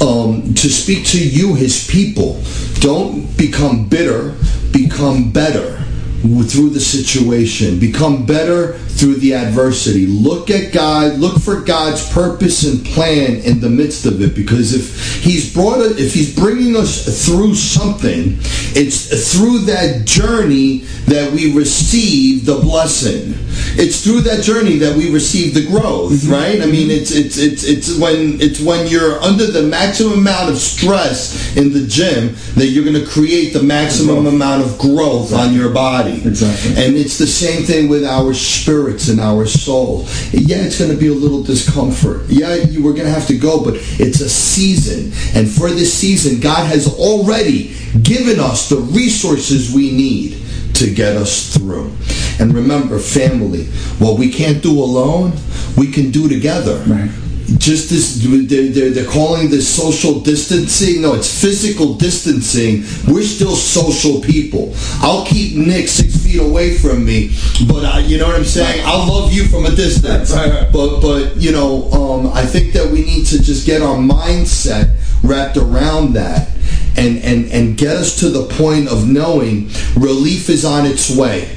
um, to speak to you his people don't become bitter become better through the situation. Become better through the adversity. Look at god look for god's purpose and plan in the midst of it because if he's brought it if he's bringing us through something it's through that journey that we receive the blessing. It's through that journey that we receive the growth mm-hmm. right? I mean it's it's it's it's when it's when you're under the maximum amount of stress in the gym that you're going to create the maximum amount of growth on your body. Exactly. and it's the same thing with our spirit spirits and our soul. Yeah, it's going to be a little discomfort. Yeah, you, we're going to have to go, but it's a season. And for this season, God has already given us the resources we need to get us through. And remember, family, what we can't do alone, we can do together. Right just this they're, they're, calling this social distancing no it's physical distancing we're still social people i'll keep nick six feet away from me but I, you know what i'm saying? I'll love you from a distance. But but you know um, i think that we need to just get our mindset wrapped around that and and and get us to the point of knowing relief is on its way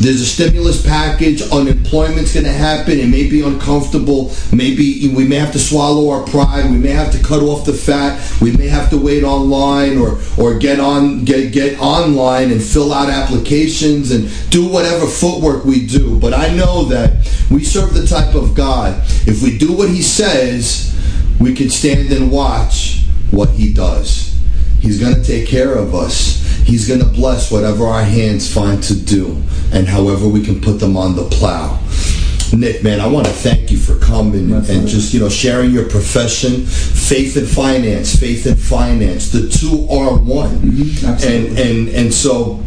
there's a stimulus package. Unemployment's going to happen. It may be uncomfortable. Maybe we may have to swallow our pride. We may have to cut off the fat. We may have to wait online or or get on get get online and fill out applications and do whatever footwork we do. But I know that we serve the type of God. If we do what He says, we can stand and watch what He does. He's going to take care of us. He's going to bless whatever our hands find to do and however we can put them on the plow. Nick, man, I want to thank you for coming That's and right. just, you know, sharing your profession, faith and finance, faith and finance. The two are one. Mm-hmm. And and and so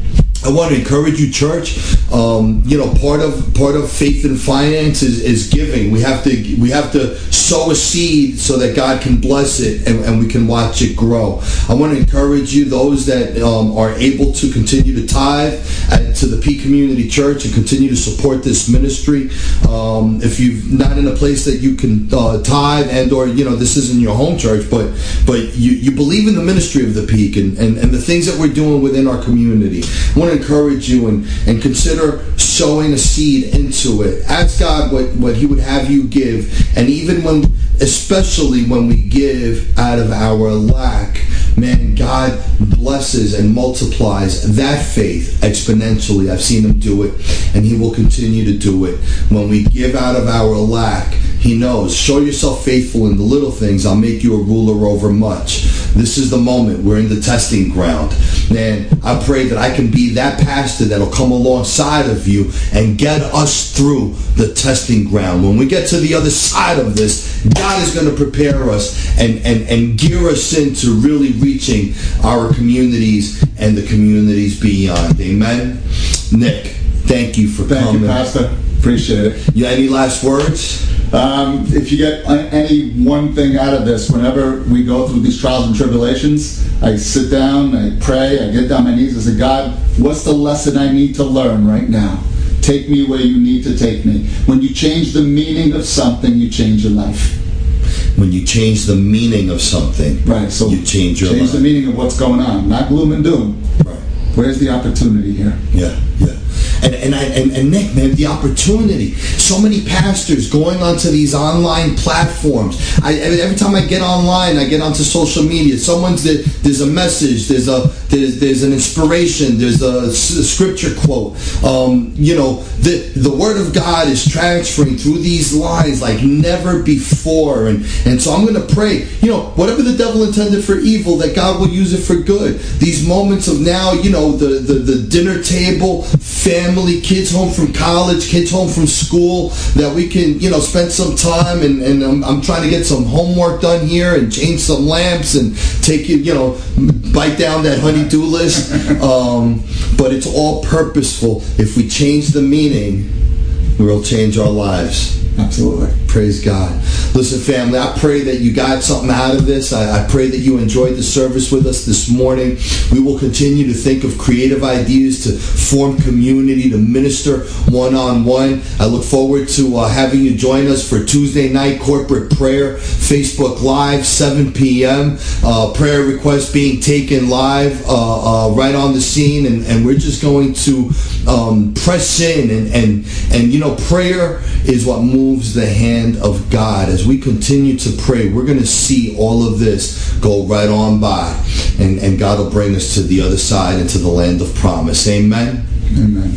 I want to encourage you, church. Um, you know, part of part of faith and finance is, is giving. We have to we have to sow a seed so that God can bless it and, and we can watch it grow. I want to encourage you, those that um, are able to continue to tithe at, to the Peak Community Church and continue to support this ministry. Um, if you're not in a place that you can uh, tithe and or you know this isn't your home church, but but you, you believe in the ministry of the Peak and, and, and the things that we're doing within our community. Want to encourage you and, and consider sowing a seed into it. Ask God what, what He would have you give. And even when, especially when we give out of our lack, man, God blesses and multiplies that faith exponentially. I've seen Him do it, and He will continue to do it. When we give out of our lack, He knows. Show yourself faithful in the little things. I'll make you a ruler over much. This is the moment. We're in the testing ground. Man, I pray that I can be that pastor that'll come alongside of you and get us through the testing ground. When we get to the other side of this, God is going to prepare us and, and, and gear us into really reaching our communities and the communities beyond. Amen. Nick, thank you for thank coming. Thank you, Pastor. Appreciate it. You have any last words? Um, if you get any one thing out of this, whenever we go through these trials and tribulations, I sit down, I pray, I get down my knees, I say, God, what's the lesson I need to learn right now? Take me where you need to take me. When you change the meaning of something, you change your life. When you change the meaning of something, right? So you change your life. change life. the meaning of what's going on, not gloom and doom. Right. Where's the opportunity here? Yeah, yeah and and, I, and and Nick, man, the opportunity. So many pastors going onto these online platforms. I, every time I get online, I get onto social media. Someone's there, there's a message. There's a there's, there's an inspiration. There's a, scripture quote. Um, you know, the the word of God is transferring through these lines like never before. And and so I'm going to pray. You know, whatever the devil intended for evil, that God will use it for good. These moments of now, you know, the the, the dinner table, family, kids home from college, kids home from school, that we can, you know, spend some time and, and I'm, I'm trying to get some homework done here and change some lamps and take you, you know, bite down that honey-do list. Um, but it's all purposeful. If we change the meaning, we'll change our lives. Absolutely. Praise God. Listen, family, I pray that you got something out of this. I, I, pray that you enjoyed the service with us this morning. We will continue to think of creative ideas to form community, to minister one on one. I look forward to uh, having you join us for Tuesday night corporate prayer, Facebook Live, 7 p.m. Uh, prayer requests being taken live uh, uh, right on the scene, and, and we're just going to um, press in and, and, and, you know, prayer is what moves moves the hand of God. As we continue to pray, we're going to see all of this go right on by. And, and God will bring us to the other side into the land of promise. Amen. Amen.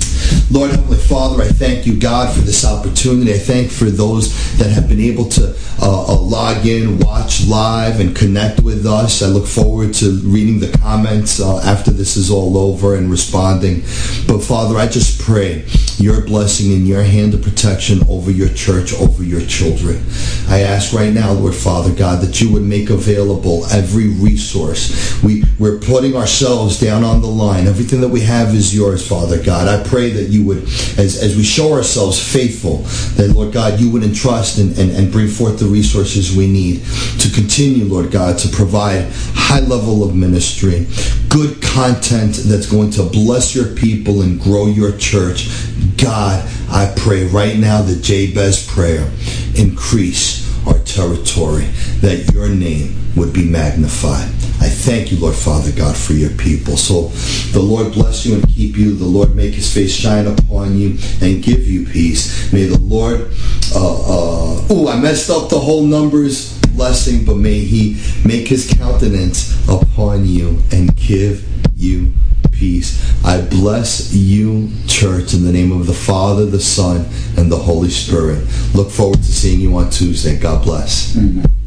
Lord Heavenly Father, I thank you, God, for this opportunity. I thank for those that have been able to uh, uh, log in, watch live, and connect with us. I look forward to reading the comments uh, after this is all over and responding. But Father, I just pray your blessing and your hand of protection over your church, over your children. I ask right now, Lord Father God, that you would make available every resource. We, we're putting ourselves down on the line. Everything that we have is yours, Father God. I pray that you would, as, as we show ourselves faithful, that, Lord God, you would entrust and, and, and bring forth the resources we need to continue, Lord God, to provide high level of ministry, good content that's going to bless your people and grow your church. God, I pray right now the Jabez prayer increase our territory, that your name would be magnified. I thank you, Lord Father God, for your people. So the Lord bless you and keep you. The Lord make his face shine upon you and give you peace. May the Lord, uh, uh, oh, I messed up the whole numbers blessing, but may he make his countenance upon you and give you peace. I bless you, church, in the name of the Father, the Son, and the Holy Spirit. Look forward to seeing you on Tuesday. God bless. Amen.